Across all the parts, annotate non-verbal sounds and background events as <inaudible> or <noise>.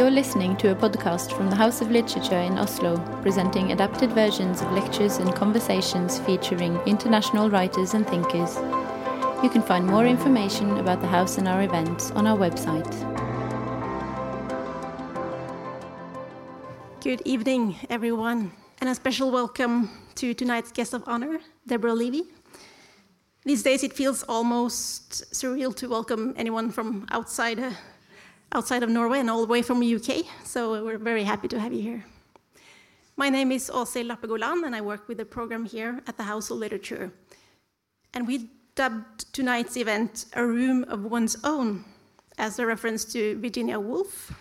You're listening to a podcast from the House of Literature in Oslo, presenting adapted versions of lectures and conversations featuring international writers and thinkers. You can find more information about the house and our events on our website. Good evening, everyone, and a special welcome to tonight's guest of honor, Deborah Levy. These days, it feels almost surreal to welcome anyone from outside outside of Norway and all the way from the UK. So we're very happy to have you here. My name is Åse Lappegolan, and I work with the program here at the House of Literature. And we dubbed tonight's event A Room of One's Own as a reference to Virginia Woolf,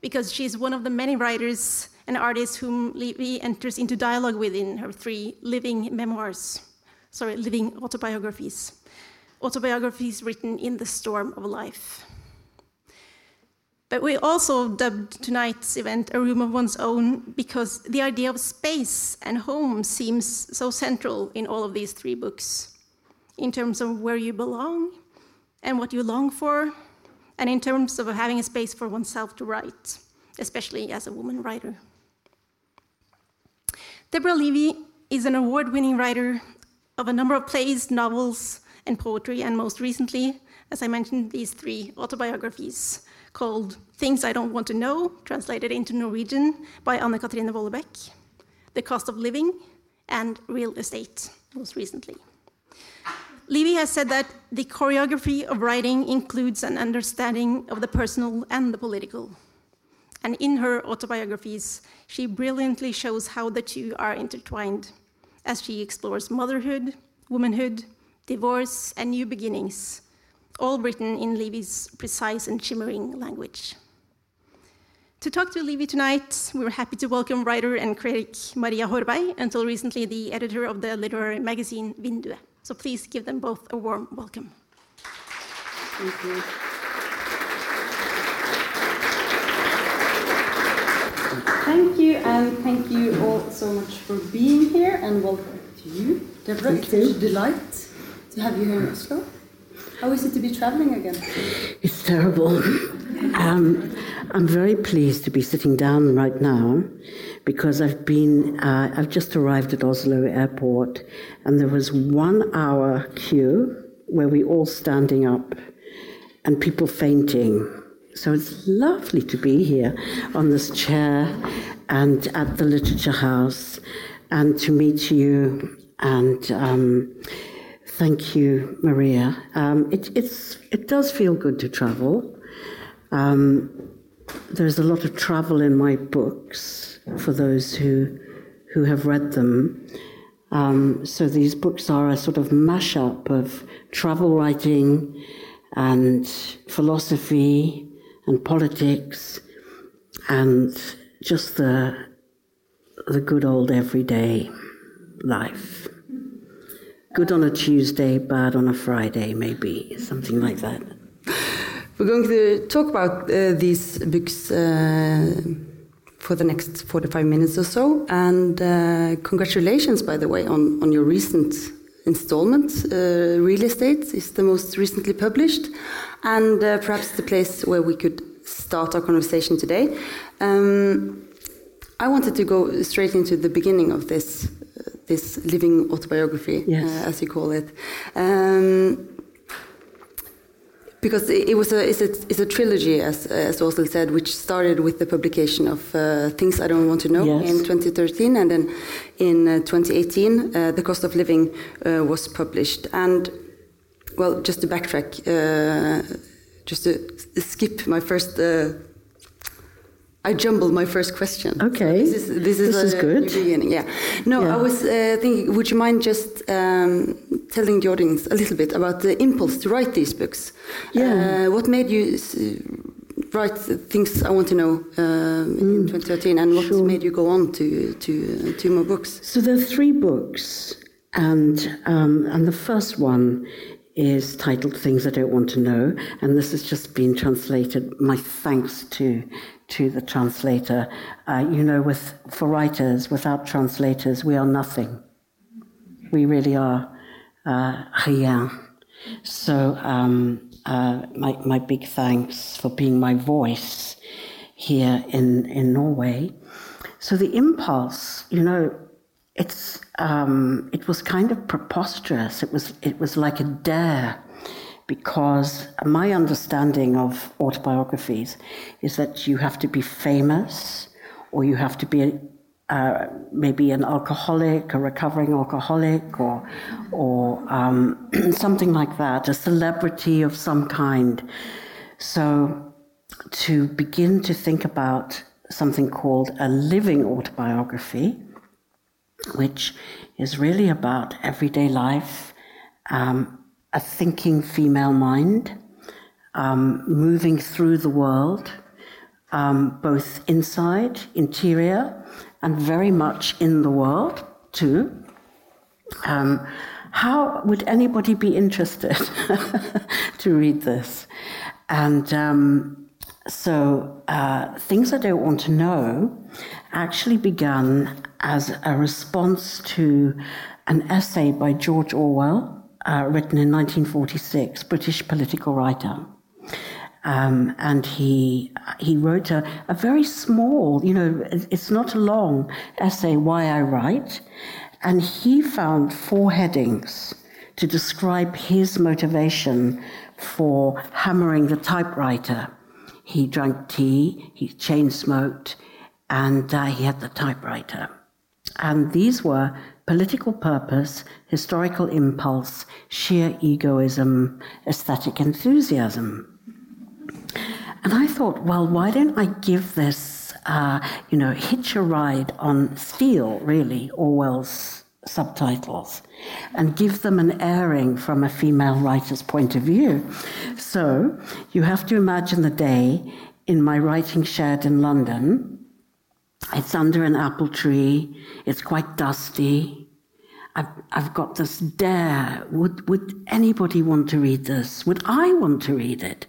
because she's one of the many writers and artists whom Levy enters into dialogue with in her three living memoirs, sorry, living autobiographies, autobiographies written in the storm of life. But we also dubbed tonight's event A Room of One's Own because the idea of space and home seems so central in all of these three books, in terms of where you belong and what you long for, and in terms of having a space for oneself to write, especially as a woman writer. Deborah Levy is an award winning writer of a number of plays, novels, and poetry, and most recently, as I mentioned, these three autobiographies called Things I Don't Want to Know, translated into Norwegian by Anne Katrine Wollebekk, The Cost of Living, and Real Estate, most recently. Levy has said that the choreography of writing includes an understanding of the personal and the political. And in her autobiographies, she brilliantly shows how the two are intertwined as she explores motherhood, womanhood, divorce, and new beginnings all written in Levy's precise and shimmering language. To talk to Levy tonight, we were happy to welcome writer and critic Maria Horvei, until recently the editor of the literary magazine Vinduet. So please give them both a warm welcome. Thank you. Thank you, and thank you all so much for being here, and welcome to you, Deborah. It's a delight to have you here in Oslo. How is it to be traveling again? It's terrible. Um, I'm very pleased to be sitting down right now because I've been, uh, I've just arrived at Oslo Airport and there was one hour queue where we all standing up and people fainting. So it's lovely to be here on this chair and at the Literature House and to meet you and um, Thank you, Maria. Um, it, it does feel good to travel. Um, there's a lot of travel in my books for those who, who have read them. Um, so these books are a sort of mashup of travel writing and philosophy and politics and just the, the good old everyday life good on a Tuesday, bad on a Friday, maybe, something like that. We're going to talk about uh, these books uh, for the next 45 minutes or so. And uh, congratulations, by the way, on, on your recent installment. Uh, Real Estate is the most recently published, and uh, perhaps the place where we could start our conversation today. Um, I wanted to go straight into the beginning of this this living autobiography, yes. uh, as you call it. Um, because it, was a it's, a it's a trilogy, as as Åshild said, which started with the publication of uh, Things I Don't Want to Know yes. in 2013, and then in uh, 2018, uh, The Cost of Living uh, was published. And well, just to backtrack, uh, just to skip my first I jumbled my first question. Okay. This is this is, this is good. beginning. Yeah. No, yeah. I was uh, thinking. Would you mind just um, telling the audience a little bit about the impulse to write these books? Yeah. Uh, what made you write things I want to know um, mm, in 2013, and what sure. made you go on to to two more books? So there are three books, and um, and the first one is titled Things I Don't Want to Know, and this has just been translated. My thanks to to the translator. Uh, you know, with, for writers, without translators, we are nothing. We really are uh, rien. So, um, uh, my, my big thanks for being my voice here in, in Norway. So the impulse, you know, it's um, it was kind of preposterous. It was it was like a dare, because my understanding of autobiographies is that you have to be famous, or you have to be uh, maybe an alcoholic, a recovering alcoholic, or or um, <clears throat> something like that, a celebrity of some kind. So to begin to think about something called a living autobiography, which is really about everyday life, um, a thinking female mind, um, moving through the world, um, both inside, interior, and very much in the world too. Um, how would anybody be interested <laughs> to read this? And um, so, uh, Things I Don't Want to Know actually began as a response to an essay by George Orwell, uh, written in 1946, British political writer. Um, and he he wrote a, a very small, you know, it's not a long essay, Why I Write, and he found four headings to describe his motivation for hammering the typewriter. He drank tea, he chain smoked, and uh, he had the typewriter. And these were political purpose, historical impulse, sheer egoism, aesthetic enthusiasm. And I thought, well, why don't I give this, uh, you know, hitch a ride on steal, really, Orwell's subtitles, and give them an airing from a female writer's point of view. So you have to imagine the day in my writing shed in London. It's under an apple tree, it's quite dusty. I've, I've got this dare. Would, would anybody want to read this? Would I want to read it?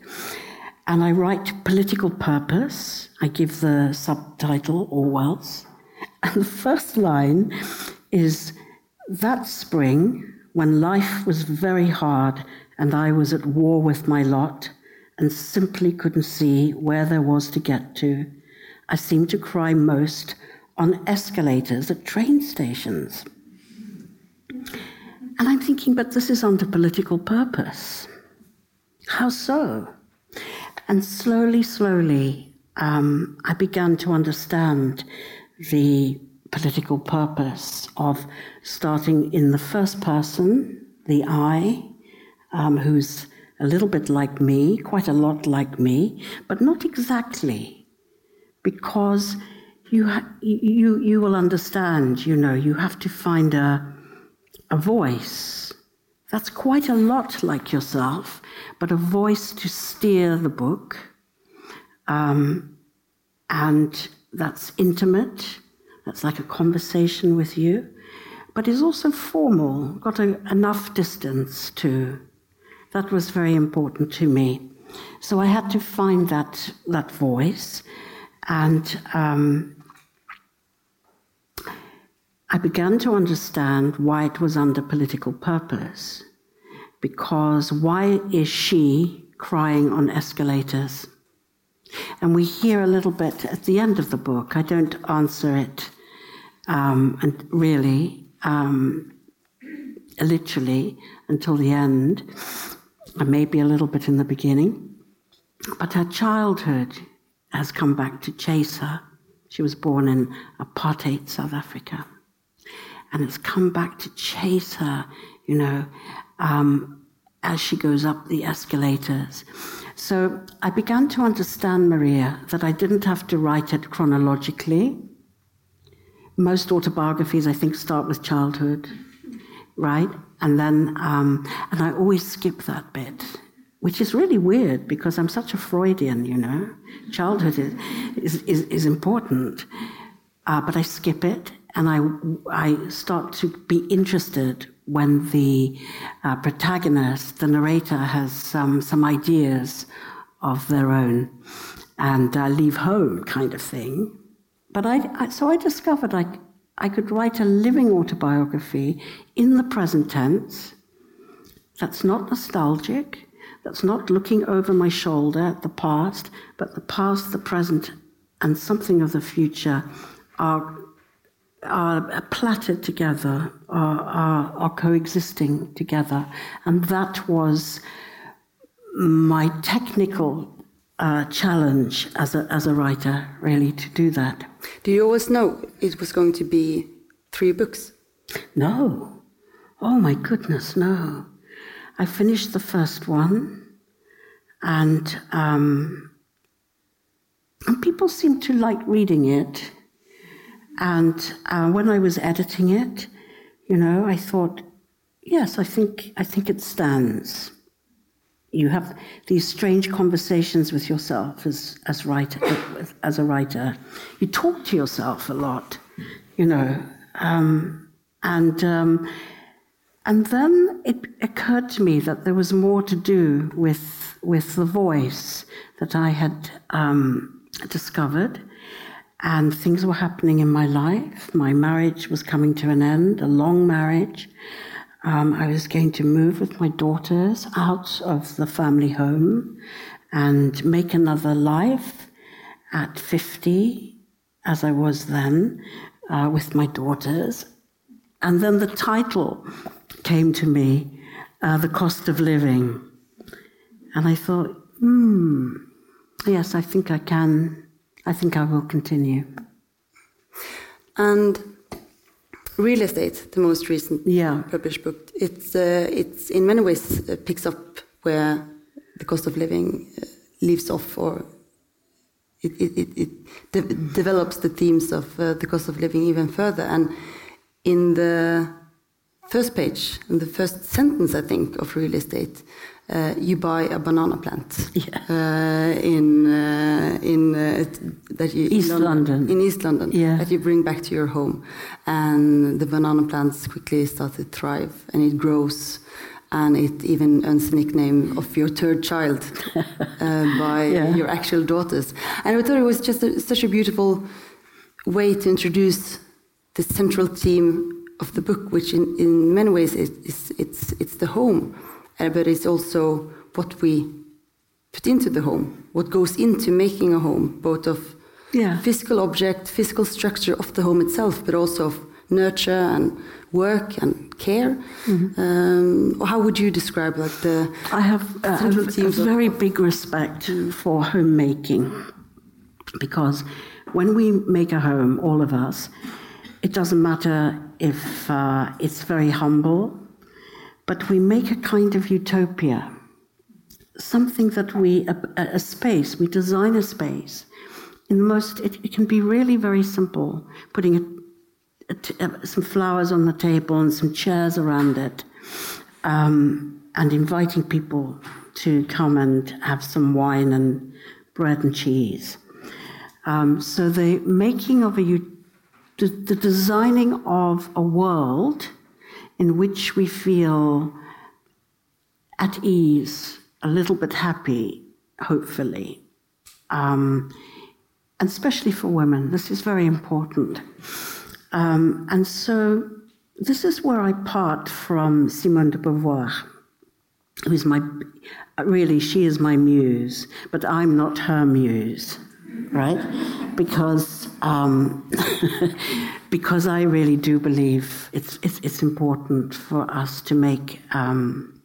And I write political purpose. I give the subtitle Orwell's. And the first line is that spring, when life was very hard and I was at war with my lot and simply couldn't see where there was to get to, I seem to cry most on escalators at train stations. And I'm thinking, but this is under political purpose. How so? And slowly, slowly, um, I began to understand the political purpose of starting in the first person, the I, um, who's a little bit like me, quite a lot like me, but not exactly, because you you you will understand. You know, you have to find a a voice that's quite a lot like yourself, but a voice to steer the book. Um, and that's intimate, that's like a conversation with you, but is also formal, got a, enough distance to. That was very important to me. So I had to find that, that voice, and um, I began to understand why it was under political purpose. Because why is she crying on escalators? And we hear a little bit at the end of the book. I don't answer it um, and really, um, literally, until the end, and maybe a little bit in the beginning. But her childhood has come back to chase her. She was born in apartheid South Africa and it's come back to chase her, you know, um, as she goes up the escalators. So I began to understand, Maria, that I didn't have to write it chronologically. Most autobiographies, I think, start with childhood, right? And then, um, and I always skip that bit, which is really weird because I'm such a Freudian, you know. Childhood is, is, is, is important, uh, but I skip it and I, I start to be interested when the uh, protagonist, the narrator, has some, some ideas of their own and uh, leave home kind of thing. But I, I, so I discovered I, I could write a living autobiography in the present tense that's not nostalgic, that's not looking over my shoulder at the past, but the past, the present, and something of the future are, are platted together, are, are, are coexisting together. And that was my technical uh, challenge as a, as a writer, really, to do that. Do you always know it was going to be three books? No. Oh my goodness, no. I finished the first one, and, um, and people seemed to like reading it. And uh, when I was editing it, you know, I thought, yes, I think I think it stands. You have these strange conversations with yourself as as writer as a writer. You talk to yourself a lot, you know, um, and um, and then it occurred to me that there was more to do with with the voice that I had um, discovered, and things were happening in my life. My marriage was coming to an end, a long marriage. Um, I was going to move with my daughters out of the family home and make another life at 50, as I was then, uh, with my daughters. And then the title came to me, uh, The Cost of Living. And I thought, hmm, yes, I think I can, I think I will continue. And real estate, the most recent yeah. published book, it's, uh, it's in many ways uh, picks up where the cost of living uh, leaves off or it, it, it, it de develops the themes of uh, the cost of living even further. And in the first page, in the first sentence, I think, of real estate, uh, you buy a banana plant <laughs> yeah. uh, in uh, in uh, that you East London, London. in East London yeah. that you bring back to your home, and the banana plants quickly start to thrive and it grows. And it even earns the nickname of your third child <laughs> uh, by Yeah. your actual daughters. And I thought it was just a, such a beautiful way to introduce the central theme of the book, which in, in many ways is, is it's, it's the home, uh, but it's also what we put into the home, what goes into making a home, both of Yeah. physical object, physical structure of the home itself, but also of nurture and work and care. Um, how would you describe like the I have uh, a, a very big respect for homemaking because when we make a home, all of us, it doesn't matter if uh, it's very humble, but we make a kind of utopia, something that we, a, a space, we design a space. In the most, it, it can be really very simple, putting uh, some flowers on the table and some chairs around it, um, and inviting people to come and have some wine and bread and cheese. Um, so the making of a, u- the, the designing of a world in which we feel at ease, a little bit happy, hopefully, um, and especially for women, this is very important. Um, and so this is where I part from Simone de Beauvoir, who is my, really, she is my muse, but I'm not her muse, right? Because, um, <laughs> because I really do believe it's, it's, it's important for us to make um,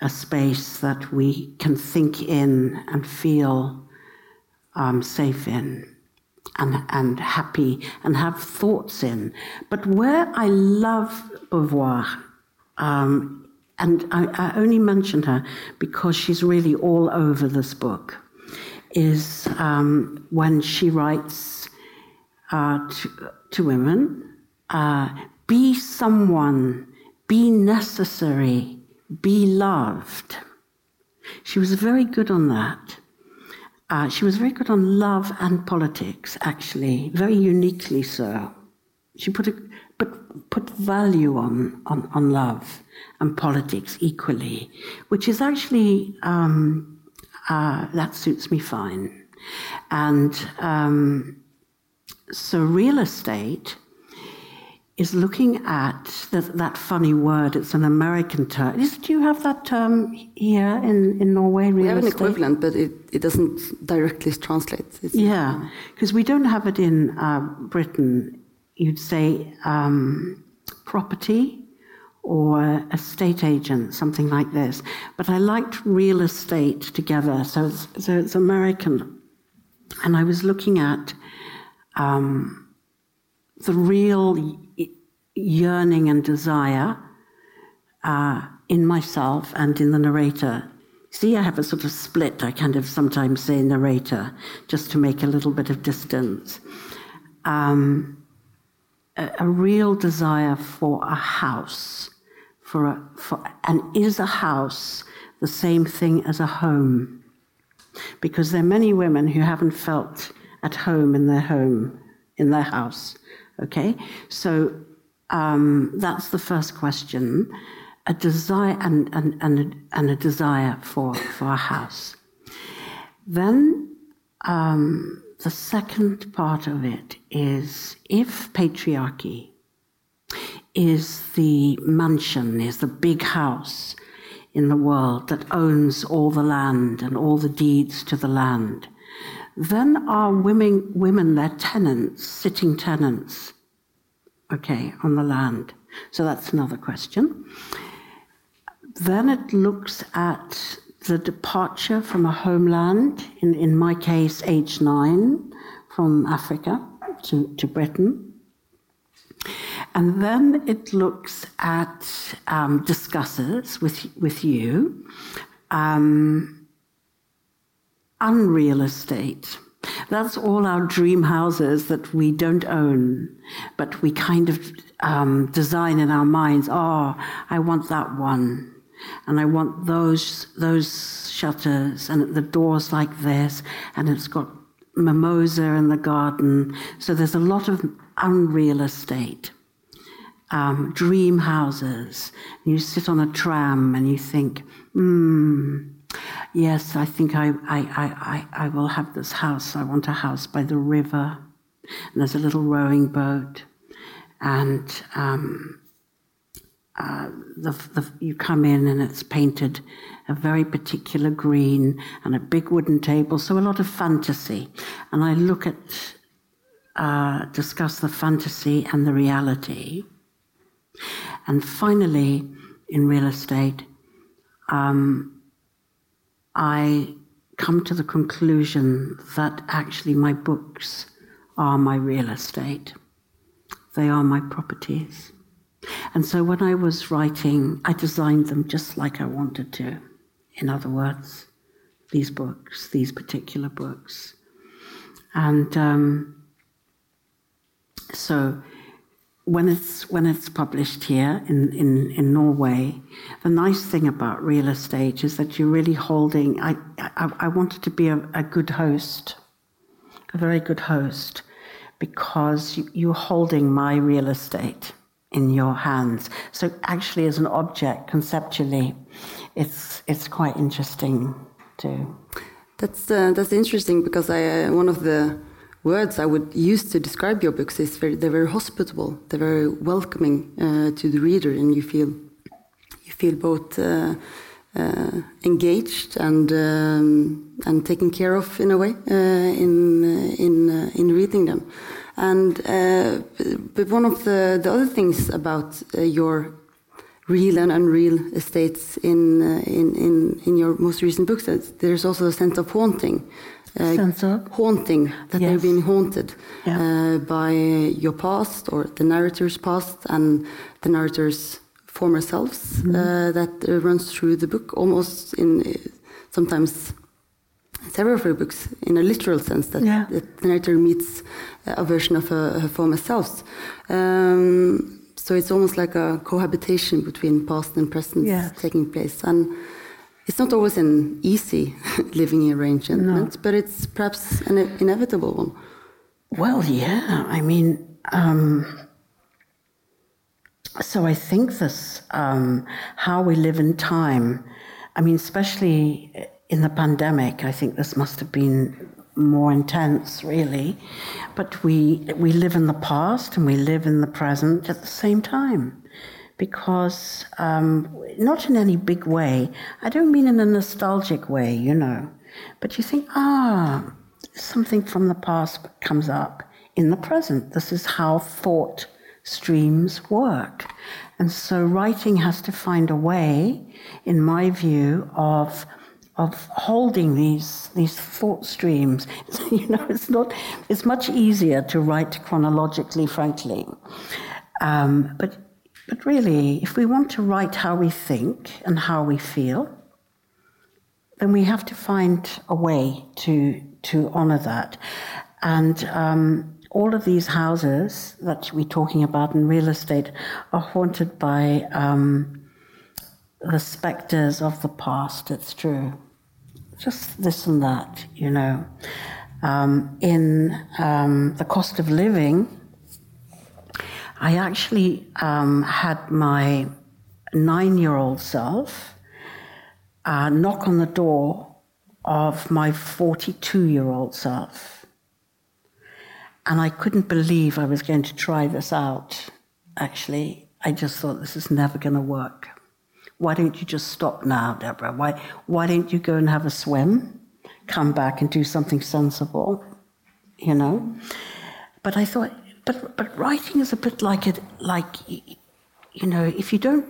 a space that we can think in and feel um, safe in and, and happy and have thoughts in. But where I love Beauvoir, um, and I, I only mention her because she's really all over this book, is um, when she writes uh, to, to women uh, be someone, be necessary, be loved. She was very good on that. Uh, she was very good on love and politics, actually, very uniquely so. She put, a, put, put value on, on, on love and politics equally, which is actually, um, uh, that suits me fine. And um, so, real estate is looking at that, that funny word. It's an American term. Is, do you have that term here in, in Norway? we have an equivalent, but it, it doesn't directly translate. It's, yeah, because we don't have it in uh, Britain. You'd say um, property or estate agent, something like this. But I liked real estate together, so it's, so it's American. And I was looking at um, the real yearning and desire uh, in myself and in the narrator. See, I have a sort of split. I kind of sometimes say narrator just to make a little bit of distance. Um, a, a, real desire for a house, for a, for, and is a house the same thing as a home? Because there are many women who haven't felt at home in their home, in their house. Okay, so um, that's the first question. A desire and, and, and, a, and a desire for, for a house. Then um, the second part of it is if patriarchy is the mansion, is the big house in the world that owns all the land and all the deeds to the land, then are women, women their tenants, sitting tenants, okay, on the land? So that's another question. Then it looks at the departure from a homeland, in, in my case, age nine, from Africa to, to Britain. And then it looks at, um, discusses with, with you um, unreal estate that's all our dream houses that we don't own, but we kind of um, design in our minds. Oh, I want that one, and I want those those shutters, and the doors like this, and it's got mimosa in the garden. So there's a lot of unreal estate. Um, dream houses. You sit on a tram and you think, hmm, Yes, I think I, I, I, I, will have this house. I want a house by the river. And there's a little rowing boat. And um, uh, the, the, you come in and it's painted a very particular green and a big wooden table. So a lot of fantasy. And I look at, uh, discuss the fantasy and the reality. And finally, in real estate, um, I come to the conclusion that actually my books are my real estate. They are my properties. And so when I was writing, I designed them just like I wanted to. In other words, these books, these particular books. And um, so when it's when it's published here in, in, in Norway, the nice thing about real estate is that you're really holding. I I, I wanted to be a, a, good host, a very good host, because you, you're holding my real estate in your hands. So actually, as an object, conceptually, it's it's quite interesting too. That's uh, that's interesting because I uh, one of the words I would use to describe your books is very, they're very hospitable. They're very welcoming uh, to the reader, and you feel you feel both uh, uh, engaged and um, and taken care of in a way uh, in uh, in uh, in reading them. And but one of the, the other things about your real and unreal estates in in in in your most recent books, that there's also a sense of haunting uh, haunting that yes. they've been haunted yeah. uh, by your past or the narrator's past and the narrator's former selves mm -hmm. that runs through the book almost in sometimes several of her books in a literal sense that, yeah. that the narrator meets a version of her, her former selves um, so it's almost like a cohabitation between past and present taking place and it's not always an easy <laughs> living arrangement, no. but it's perhaps an inevitable one. Well, yeah. I mean, um, so I think this um, how we live in time. I mean, especially in the pandemic, I think this must have been more intense, really. But we, we live in the past and we live in the present at the same time. Because, um, not in any big way, I don't mean in a nostalgic way, you know, but you think, ah, something from the past comes up in the present. This is how thought streams work. And so writing has to find a way, in my view, of of holding these these thought streams. <laughs> you know, it's not. It's much easier to write chronologically, frankly. Um, but but really, if we want to write how we think and how we feel, then we have to find a way to to honor that. And um, all of these houses that we're talking about in real estate are haunted by um, the specters of the past. It's true just this and that, you know. Um, in um, the cost of living, I actually um, had my nine year old self uh, knock on the door of my 42 year old self. And I couldn't believe I was going to try this out, actually. I just thought this is never going to work. Why don't you just stop now, Deborah? Why, why don't you go and have a swim, come back and do something sensible, you know? But I thought, but, but writing is a bit like it, like, you know, if you don't,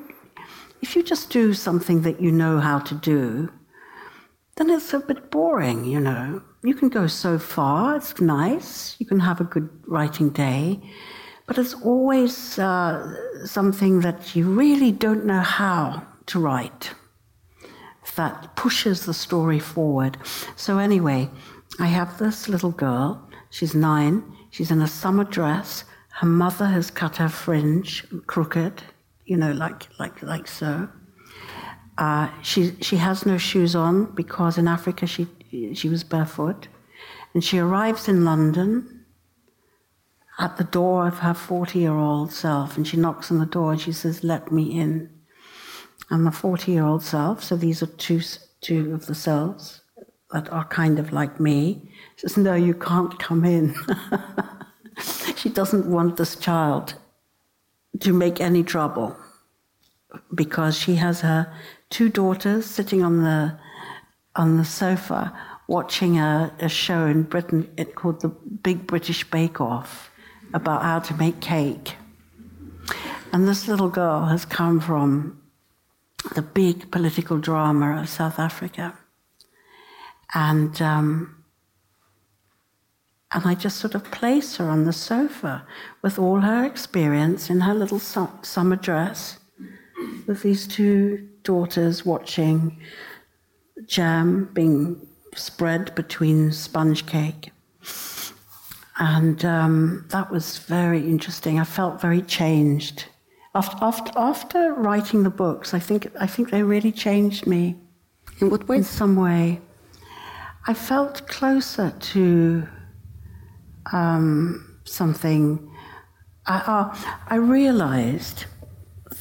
if you just do something that you know how to do, then it's a bit boring, you know. You can go so far, it's nice, you can have a good writing day, but it's always uh, something that you really don't know how to write that pushes the story forward. So, anyway, I have this little girl. She's nine. She's in a summer dress. Her mother has cut her fringe crooked, you know, like, like, like so. Uh, she, she has no shoes on because in Africa she, she was barefoot. And she arrives in London at the door of her 40 year old self and she knocks on the door and she says, Let me in and the 40 year old self. So these are two, two of the selves that are kind of like me. Says, No, you can't come in. <laughs> she doesn't want this child to make any trouble because she has her two daughters sitting on the on the sofa watching a, a show in Britain it called the Big British Bake Off about how to make cake. And this little girl has come from the big political drama of South Africa. And, um, and I just sort of place her on the sofa with all her experience in her little su- summer dress, with these two daughters watching jam being spread between sponge cake. And um, that was very interesting. I felt very changed after, after, after writing the books, I think, I think they really changed me. In what way? In some way. I felt closer to um, something. I, uh, I realized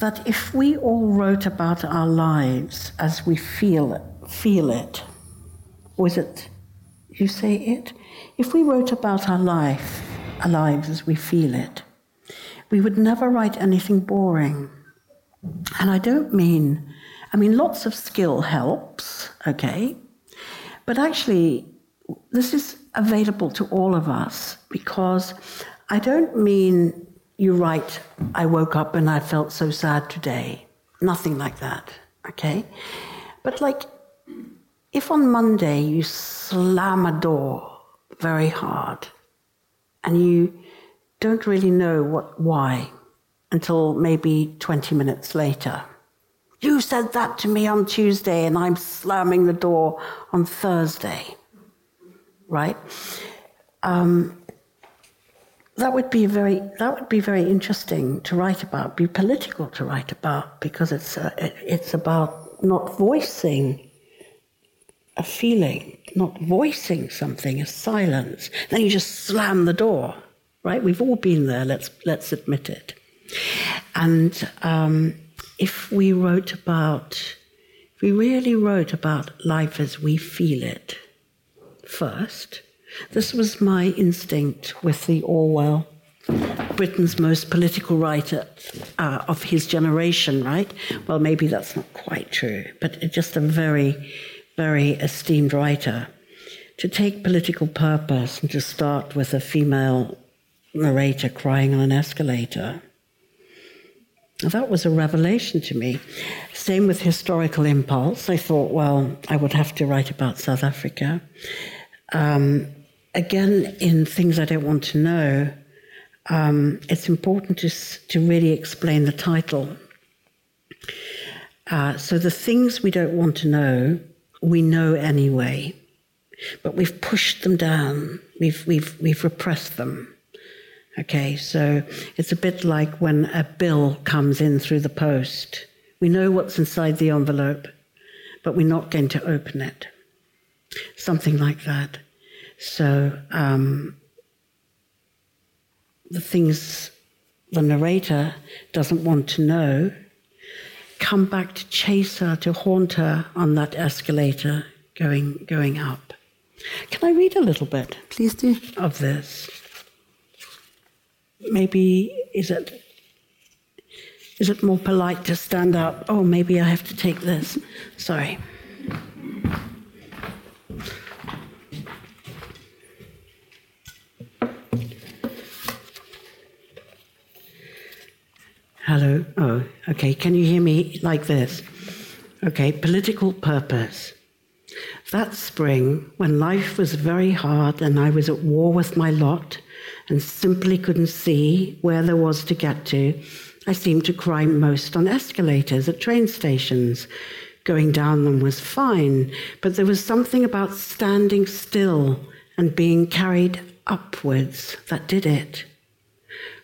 that if we all wrote about our lives as we feel it, feel it, was it, you say it? If we wrote about our life, our lives as we feel it, we would never write anything boring. And I don't mean, I mean, lots of skill helps, okay? But actually, this is available to all of us because I don't mean you write, I woke up and I felt so sad today. Nothing like that, okay? But like, if on Monday you slam a door very hard and you don't really know what, why until maybe 20 minutes later. You said that to me on Tuesday, and I'm slamming the door on Thursday. Right? Um, that would be very that would be very interesting to write about, be political to write about, because it's uh, it, it's about not voicing a feeling, not voicing something, a silence. Then you just slam the door right? We've all been there, let's, let's admit it. And um, if we wrote about, if we really wrote about life as we feel it first, This was my instinct with the Orwell, Britain's most political writer uh, of his generation, right? Well, maybe that's not quite true, but just a very, very esteemed writer. To take political purpose and to start with a female narrator crying on an escalator. That was a revelation to me. Same with historical impulse. I thought, well, I would have to write about South Africa. Um, again, in things I don't want to know, um, it's important to, to really explain the title. Uh, so the things we don't want to know, we know anyway, but we've pushed them down. We've we've we've repressed them. Okay, so it's a bit like when a bill comes in through the post. We know what's inside the envelope, but we're not going to open it. Something like that. So um, the things the narrator doesn't want to know come back to chase her, to haunt her on that escalator going going up. Can I read a little bit? Please do. Of this. Maybe is it is it more polite to stand up? Oh, maybe I have to take this. Sorry. Hello. Oh, okay. Can you hear me like this? Okay. Political purpose. That spring, when life was very hard and I was at war with my lot and simply couldn't see where there was to get to, I seemed to cry most on escalators at train stations. Going down them was fine, but there was something about standing still and being carried upwards that did it.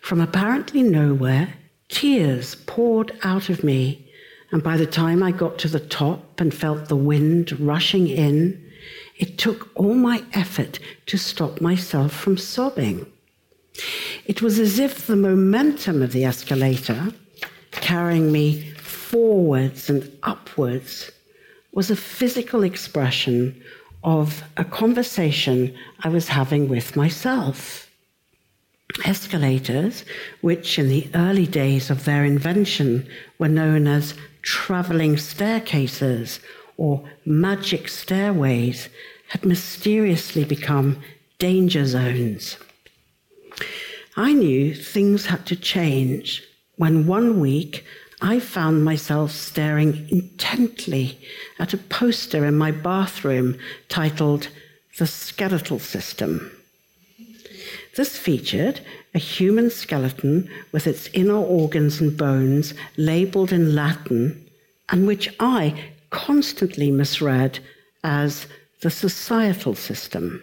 From apparently nowhere, Tears poured out of me, and by the time I got to the top and felt the wind rushing in, it took all my effort to stop myself from sobbing. It was as if the momentum of the escalator, carrying me forwards and upwards, was a physical expression of a conversation I was having with myself escalators, which in the early days of their invention were known as traveling staircases or magic stairways, had mysteriously become danger zones. I knew things had to change when one week I found myself staring intently at a poster in my bathroom titled The Skeletal System. This featured a human skeleton with its inner organs and bones labeled in Latin, and which I constantly misread as the societal system.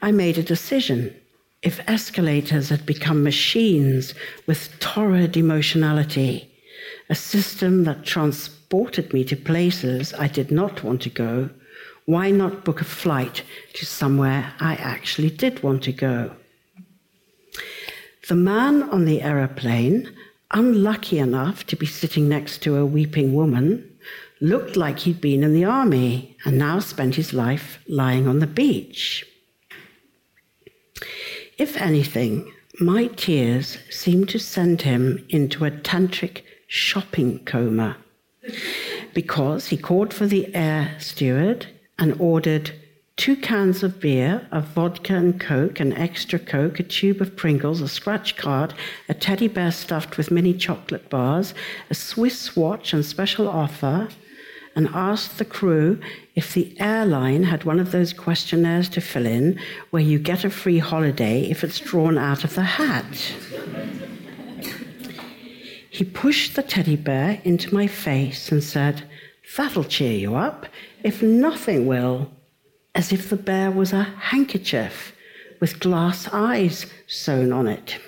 I made a decision. If escalators had become machines with torrid emotionality, a system that transported me to places I did not want to go, why not book a flight to somewhere I actually did want to go? The man on the aeroplane, unlucky enough to be sitting next to a weeping woman, looked like he'd been in the army and now spent his life lying on the beach. If anything, my tears seemed to send him into a tantric shopping coma because he called for the air steward and ordered two cans of beer, a vodka and coke, an extra coke, a tube of Pringles, a scratch card, a teddy bear stuffed with mini chocolate bars, a Swiss watch and special offer, and asked the crew if the airline had one of those questionnaires to fill in where you get a free holiday if it's drawn out of the hat. he pushed the teddy bear into my face and said, That'll cheer you up if nothing will, as if the bear was a handkerchief with glass eyes sewn on it.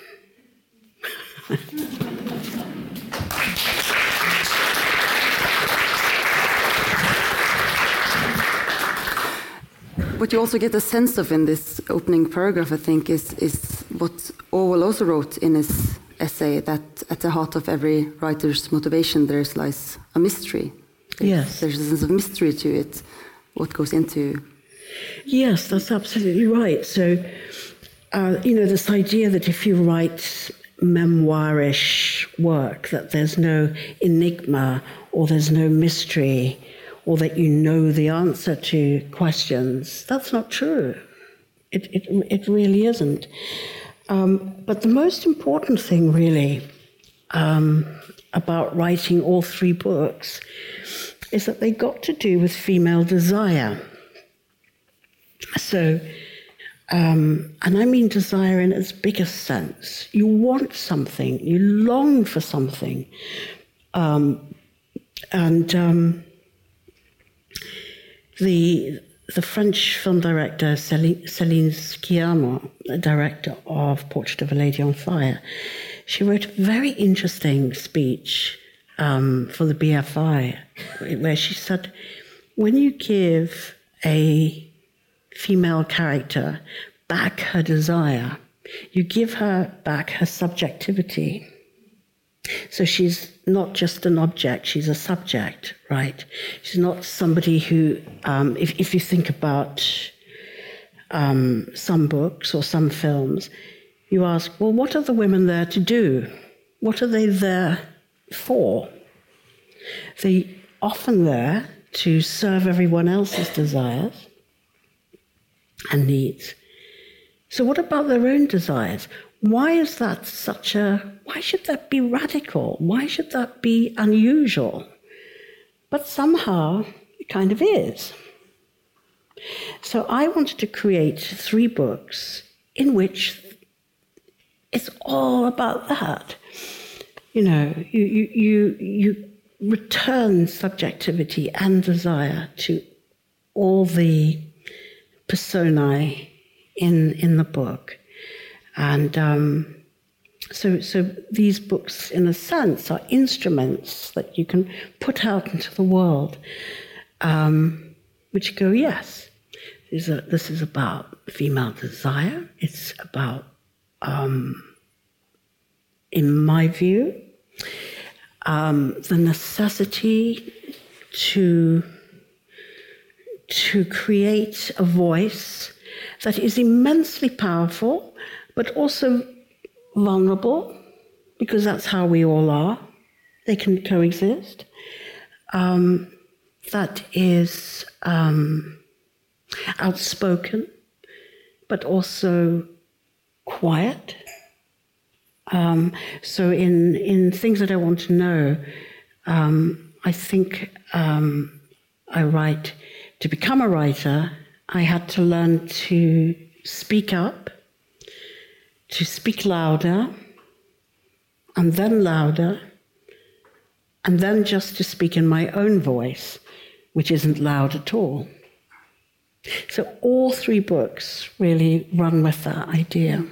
<laughs> what you also get a sense of in this opening paragraph, I think, is, is what Orwell also wrote in his essay that at the heart of every writer's motivation there lies a mystery. Yes. There's a sense of mystery to it, what goes into Yes, that's absolutely right. So, uh, you know, this idea that if you write memoirish work, that there's no enigma or there's no mystery or that you know the answer to questions, that's not true. It, it, it really isn't. Um, but the most important thing, really, um, about writing all three books is that they got to do with female desire. So, um, and I mean desire in its biggest sense. You want something, you long for something. Um, and um, the, the French film director Céline, Céline Sciamma, the director of Portrait of a Lady on Fire, she wrote a very interesting speech um, for the BFI where she said, when you give a female character back her desire, you give her back her subjectivity. So she's not just an object, she's a subject, right? She's not somebody who, um, if, if you think about um, some books or some films, you ask, well, what are the women there to do? What are they there for? They're often there to serve everyone else's desires and needs. So, what about their own desires? Why is that such a, why should that be radical? Why should that be unusual? But somehow it kind of is. So, I wanted to create three books in which it's all about that. You know, you, you, you, you return subjectivity and desire to all the personae in in the book, and um, so so these books, in a sense, are instruments that you can put out into the world, um, which go yes. This is, a, this is about female desire. It's about, um, in my view, um, the necessity to to create a voice that is immensely powerful, but also vulnerable, because that's how we all are. They can coexist. Um, that is um, outspoken, but also quiet. Um, so, in, in things that I want to know, um, I think um, I write to become a writer, I had to learn to speak up, to speak louder, and then louder, and then just to speak in my own voice, which isn't loud at all. So all three books really run with that idea.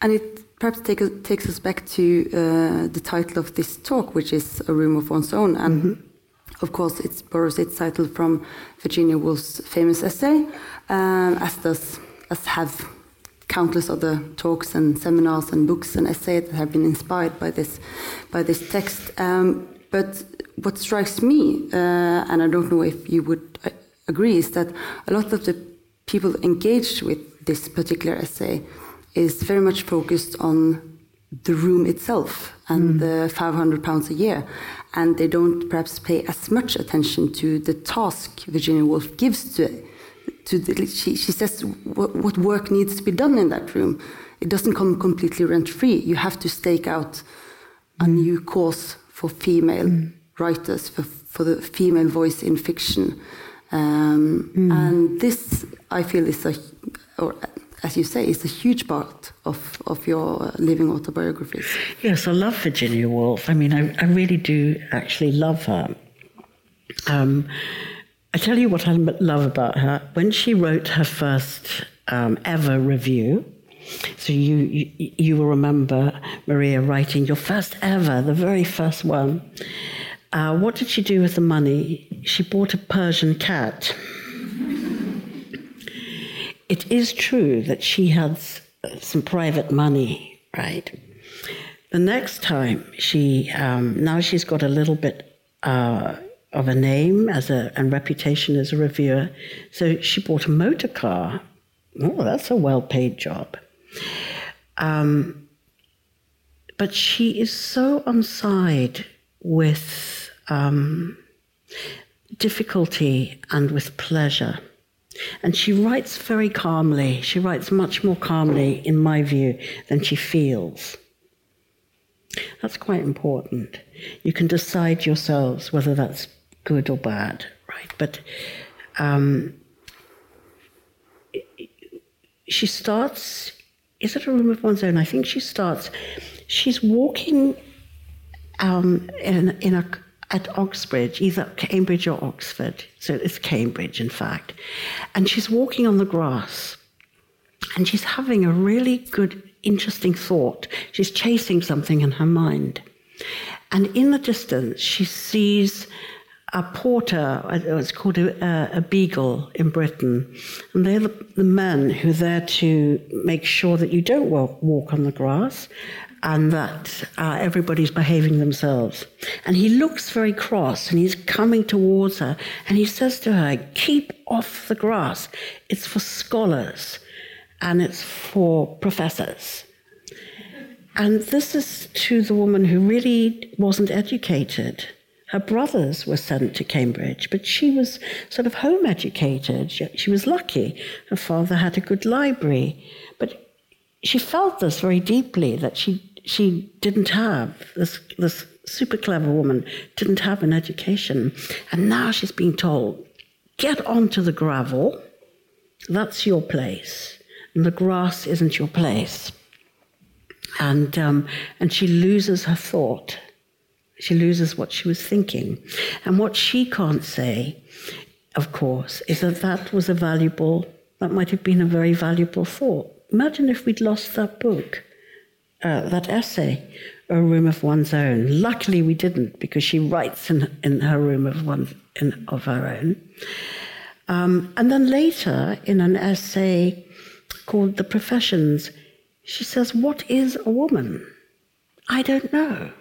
And it perhaps take, takes us back to uh, the title of this talk, which is A Room of One's Own. And mm -hmm of course, it borrows its title from Virginia Woolf's famous essay, um, as does as have countless other talks and seminars and books and essays that have been inspired by this by this text. Um, but what strikes me, uh, and I don't know if you would uh, agree, is that a lot of the people engaged with this particular essay is very much focused on the room itself and mm. the 500 pounds a year and they don't perhaps pay as much attention to the task Virginia Woolf gives to it. to the, she, she says what, what work needs to be done in that room. It doesn't come completely rent free. You have to stake out a mm. new course for female mm. writers, for, for the female voice in fiction. Um, mm. And this, I feel, is a, or as you say, is a huge part of, of your living autobiographies. Yes, I love Virginia Woolf. I mean, I, I really do actually love her. Um, I tell you what I love about her. When she wrote her first um, ever review, so you, you, you will remember Maria writing your first ever, the very first one. Uh, what did she do with the money? She bought a Persian cat. <laughs> It is true that she had some private money, right? The next time she, um, now she's got a little bit uh, of a name as a and reputation as a reviewer. So she bought a motor car. Oh, that's a well-paid job. Um, but she is so on side with um, difficulty and with pleasure. And she writes very calmly. She writes much more calmly, in my view, than she feels. That's quite important. You can decide yourselves whether that's good or bad, right? But um, she starts. Is it a room of one's own? I think she starts. She's walking um, in, in a at Oxbridge, either Cambridge or Oxford. So it's Cambridge, in fact. And she's walking on the grass and she's having a really good, interesting thought. She's chasing something in her mind. And in the distance, she sees a porter, uh, it's called a, a, beadle in Britain, and they're the, the, men who are there to make sure that you don't walk, walk on the grass and that uh, everybody's behaving themselves. And he looks very cross and he's coming towards her and he says to her, Keep off the grass. It's for scholars and it's for professors. And this is to the woman who really wasn't educated. Her brothers were sent to Cambridge, but she was sort of home educated. She, she was lucky. Her father had a good library. But she felt this very deeply that she she didn't have this this super clever woman didn't have an education, and now she's being told, get onto the gravel. That's your place, and the grass isn't your place. And um, and she loses her thought. She loses what she was thinking, and what she can't say, of course, is that that was a valuable. That might have been a very valuable thought. Imagine if we'd lost that book uh, that essay, A Room of One's Own. Luckily, we didn't because she writes in, in her room of, one, in, of her own. Um, and then later, in an essay called The Professions, she says, What is a woman? I don't know.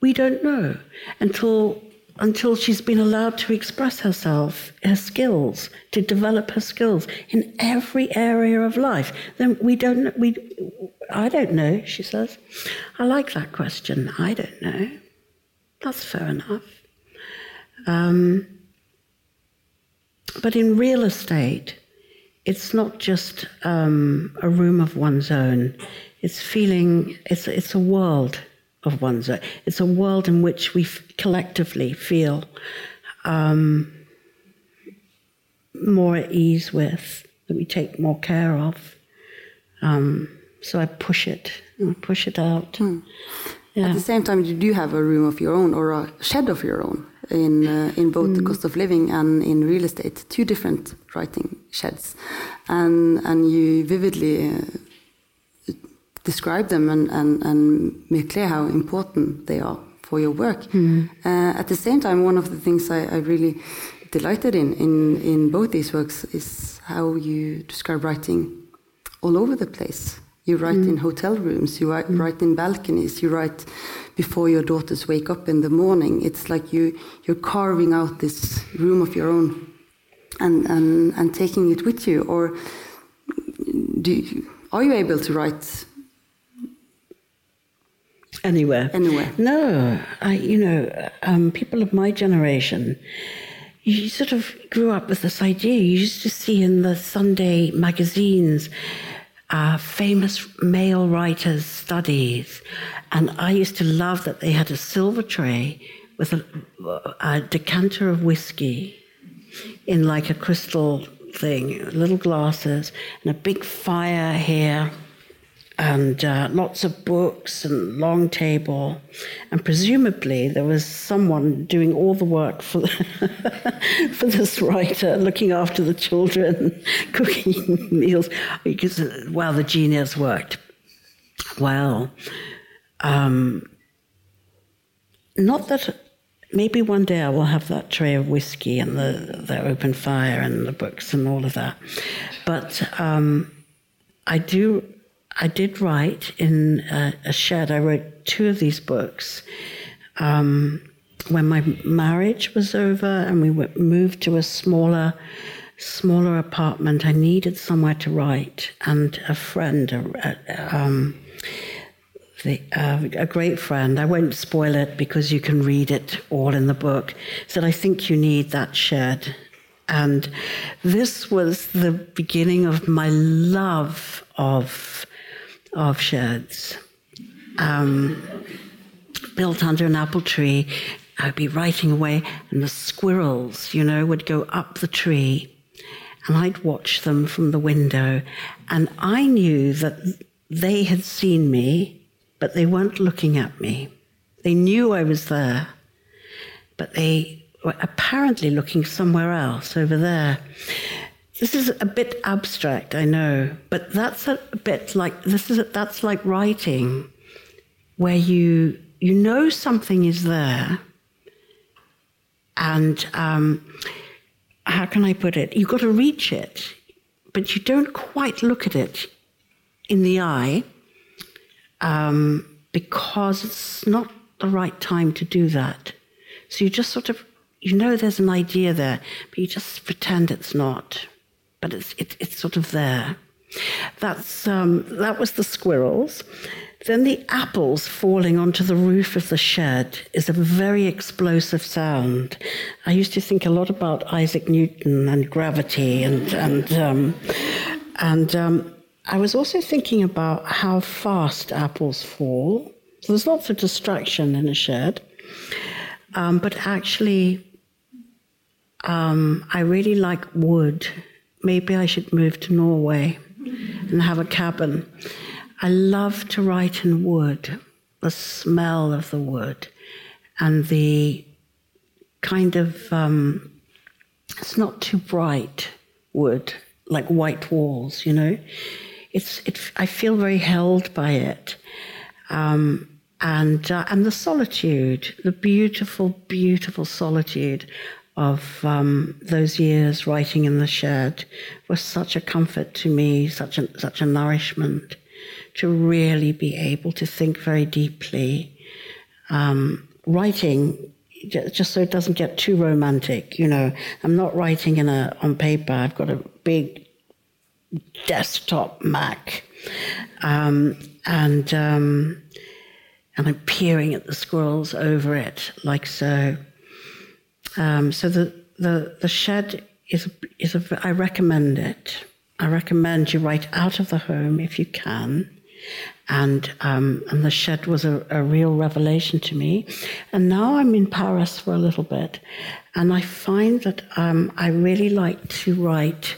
We don't know until until she's been allowed to express herself, her skills, to develop her skills in every area of life. Then we don't, we, I don't know, she says. I like that question. I don't know. That's fair enough. Um, but in real estate, it's not just um, a room of one's own. It's feeling, it's, it's a world of one's own. It's a world in which we f- collectively feel um, more at ease with, that we take more care of. Um, so I push it, I push it out. Mm. Yeah. At the same time, you do have a room of your own or a shed of your own in uh, in both mm. the hmm. cost of living and in real estate. Two different writing sheds, and and you vividly. Uh, describe them and, and, and make clear how important they are for your work. Mm. Uh, at the same time, one of the things I, I, really delighted in, in in both these works is how you describe writing all over the place. You write mm. in hotel rooms, you write, mm. write, in balconies, you write before your daughters wake up in the morning. It's like you you're carving out this room of your own and and, and taking it with you. Or do you, are you able to write Anywhere. Anywhere. No, I, you know, um, people of my generation, you sort of grew up with this idea. You used to see in the Sunday magazines uh, famous male writers' studies. And I used to love that they had a silver tray with a, a decanter of whiskey in like a crystal thing, little glasses, and a big fire here and uh, lots of books and long table. And presumably there was someone doing all the work for, <laughs> for this writer, looking after the children, <laughs> cooking meals, because, while the genius worked. Well, um, not that maybe one day I will have that tray of whiskey and the, the open fire and the books and all of that. But um, I do I did write in a, a, shed. I wrote two of these books. Um, when my marriage was over and we moved to a smaller smaller apartment, I needed somewhere to write, and a friend, a, a, um, the, uh, a great friend, I won't spoil it because you can read it all in the book, said, I think you need that shed. And this was the beginning of my love of, of sheds. Um, built under an apple tree, I'd be writing away, and the squirrels, you know, would go up the tree and I'd watch them from the window, and I knew that they had seen me, but they weren't looking at me. They knew I was there, but they were apparently looking somewhere else over there. This is a bit abstract, I know, but that's a bit like this is a, that's like writing, where you you know something is there, and um, how can I put it? You've got to reach it, but you don't quite look at it in the eye um, because it's not the right time to do that. So you just sort of, you know, there's an idea there, but you just pretend it's not. But it's it, it's sort of there. That's um, that was the squirrels. Then the apples falling onto the roof of the shed is a very explosive sound. I used to think a lot about Isaac Newton and gravity, and and um, and um, I was also thinking about how fast apples fall. So there's lots of distraction in a shed, um, but actually, um, I really like wood. Maybe I should move to Norway and have a cabin I love to write in wood, the smell of the wood, and the kind of, um, it's not too bright wood, like white walls, you know. It's, it, I feel very held by it. Um, and, uh, and the solitude, the beautiful, beautiful solitude of um, those years writing in the shed was such a comfort to me, such a, such a nourishment to really be able to think very deeply. Um, writing, just so it doesn't get too romantic, you know, I'm not writing in a, on paper, I've got a big desktop Mac. Um, and, um, and I'm peering at the scrolls over it, like so. Um, so the, the, the shed is, is a, I recommend it. I recommend you write out of the home if you can and um, and the shed was a, a, real revelation to me. And now I'm in Paris for a little bit, and I find that um, I really like to write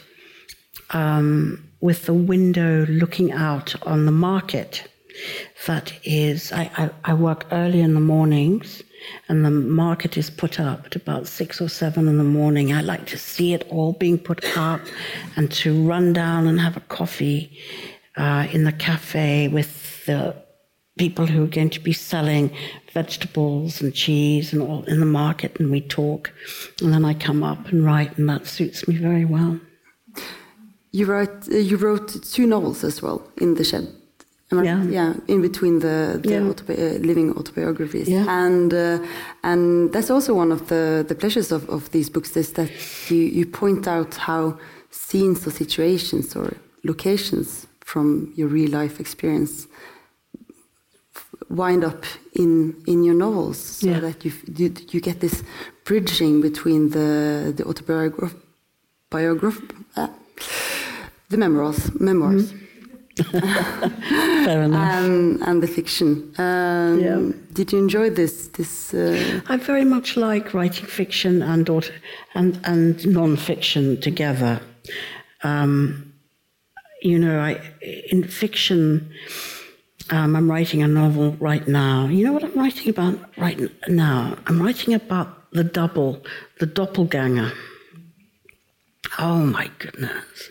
um, with the window looking out on the market. That is, I, I, I work early in the mornings. And the market is put up at about six or seven in the morning. I like to see it all being put up and to run down and have a coffee uh, in the cafe with the people who are going to be selling vegetables and cheese and all in the market, and we talk. And then I come up and write, and that suits me very well. You wrote uh, you wrote two novels as well in the shed. Yeah. yeah, in between the, the yeah. autobi uh, living autobiographies, yeah. and uh, and that's also one of the the pleasures of, of these books is that you you point out how scenes or situations or locations from your real life experience wind up in in your novels so yeah. that you, you, you get this bridging between the the autobiograph biograph uh, the memoirs memoirs mm. <laughs> Fair enough. Um, and the fiction. Um, yeah. Did you enjoy this? This. Uh... I very much like writing fiction and and and non-fiction together. Um, you know, I, in fiction, um, I'm writing a novel right now. You know what I'm writing about right now? I'm writing about the double, the doppelganger. Oh my goodness.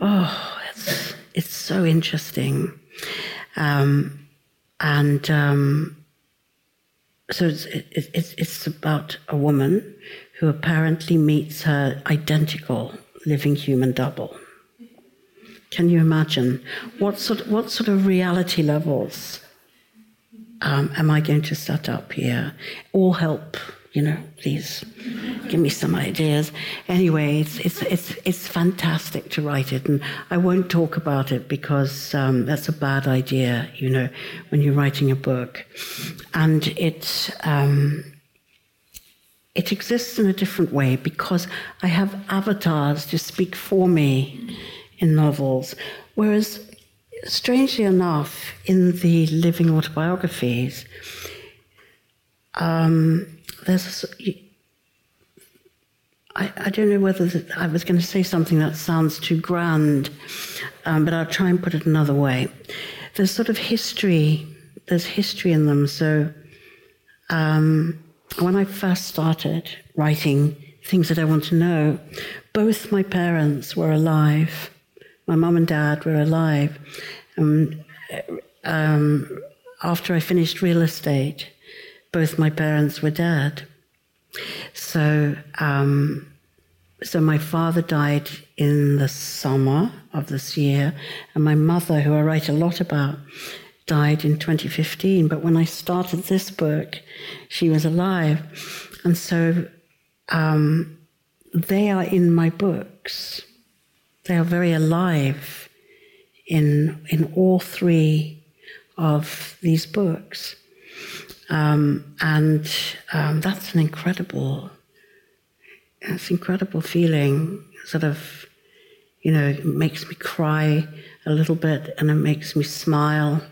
Oh, it's, it's so interesting. Um, and um, so it's, it's, it's about a woman who apparently meets her identical living human double. Can you imagine what sort what sort of reality levels um, am I going to set up here? All help, you know, please give me some ideas. Anyway, it's, it's, it's, it's fantastic to write it, and I won't talk about it because um, that's a bad idea, you know, when you're writing a book. And it, um, it exists in a different way because I have avatars to speak for me in novels, whereas strangely enough, in the living autobiographies, um, there's I, I don't know whether I was going to say something that sounds too grand, um, but I'll try and put it another way. There's sort of history. There's history in them. So um, when I first started writing things that I want to know, both my parents were alive my mum and dad were alive. Um, um, after I finished real estate, both my parents were dead. So, um, so my father died in the summer of this year, and my mother, who I write a lot about, died in 2015. But when I started this book, she was alive, and so um, they are in my books. They are very alive in, in all three of these books. Um, and um, that's an incredible, it's incredible feeling. Sort of, you know, it makes me cry a little bit, and it makes me smile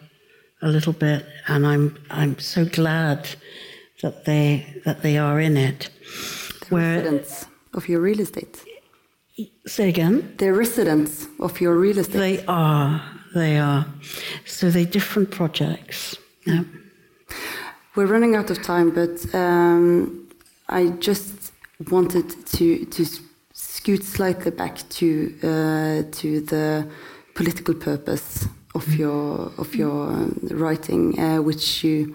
a little bit, and I'm I'm so glad that they that they are in it. The Where, residents of your real estate. Say again? They're residents of your real estate. They are. They are. So they're different projects. Yeah. We're running out of time, but um, I just wanted to to scoot slightly back to uh, to the political purpose of mm-hmm. your of your um, writing, uh, which you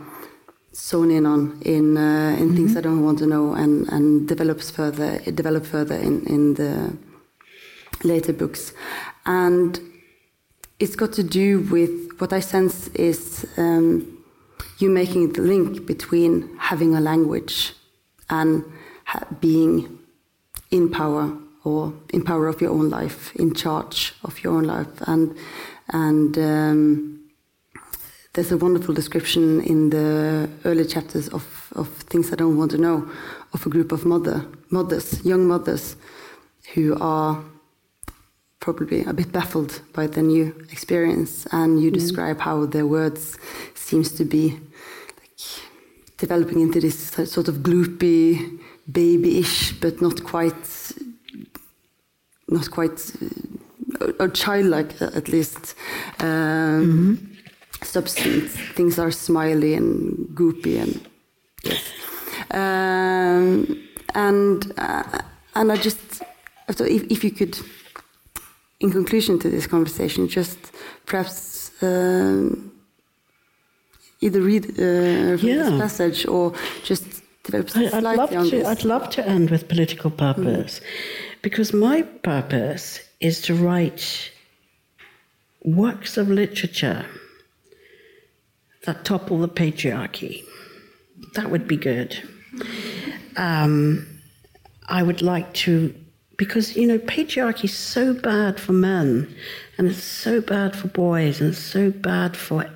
zone in on in uh, in mm -hmm. things I don't want to know and and develops further develop further in in the later books. And it's got to do with what I sense is um, you making the link between having a language and being in power or in power of your own life, in charge of your own life. And, and um, there's a wonderful description in the early chapters of, of Things I Don't Want to Know of a group of mother, mothers, young mothers, who are probably a bit baffled by the new experience, and you mm. describe how their words seems to be developing into this sort of gloopy, babyish, but not quite, not quite, uh, or childlike at least. Um, mm -hmm. Substance. Things are smiley and goopy and yes. Um, and uh, and I just if, if you could in conclusion to this conversation, just perhaps um, either read uh, yeah. this passage or just develop slightly I'd love on to, this. I'd love to end with political purpose, mm. because my purpose is to write works of literature that topple the patriarchy. That would be good. Um, I would like to because you know patriarchy is so bad for men and it's so bad for boys and it's so bad for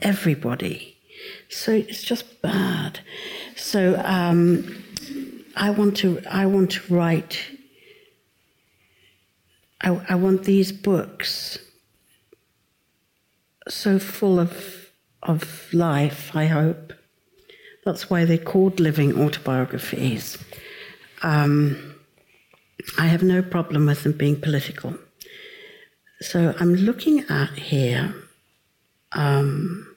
everybody so it's just bad so um, i want to i want to write I, I want these books so full of of life i hope that's why they're called living autobiographies um, I have no problem with them being political. So I'm looking at here. Um,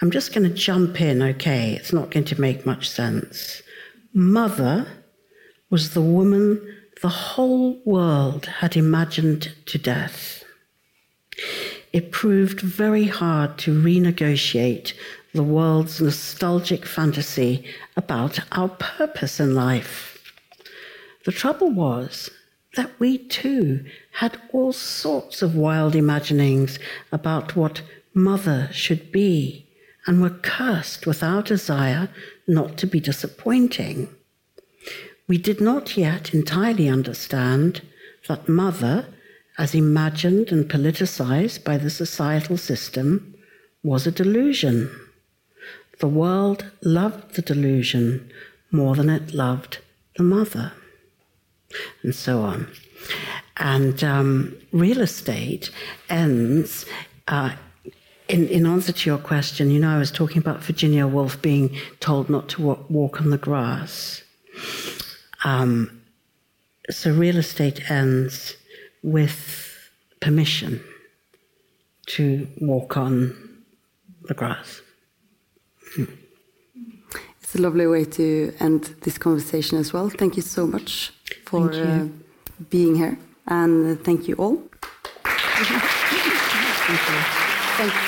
I'm just going to jump in, okay? It's not going to make much sense. Mother was the woman the whole world had imagined to death. It proved very hard to renegotiate the world's nostalgic fantasy about our purpose in life. The trouble was that we too had all sorts of wild imaginings about what mother should be and were cursed with our desire not to be disappointing. We did not yet entirely understand that mother, as imagined and politicized by the societal system, was a delusion. The world loved the delusion more than it loved the mother, and so on. And um, real estate ends. Uh, in, in, answer to your question, you know, I was talking about Virginia Woolf being told not to walk, walk on the grass. Um, so real estate ends with permission to walk on the grass. Hmm. It's a lovely way to end this conversation as well. Thank you so much for uh, being here, and thank you all. <laughs> thank you. Thank,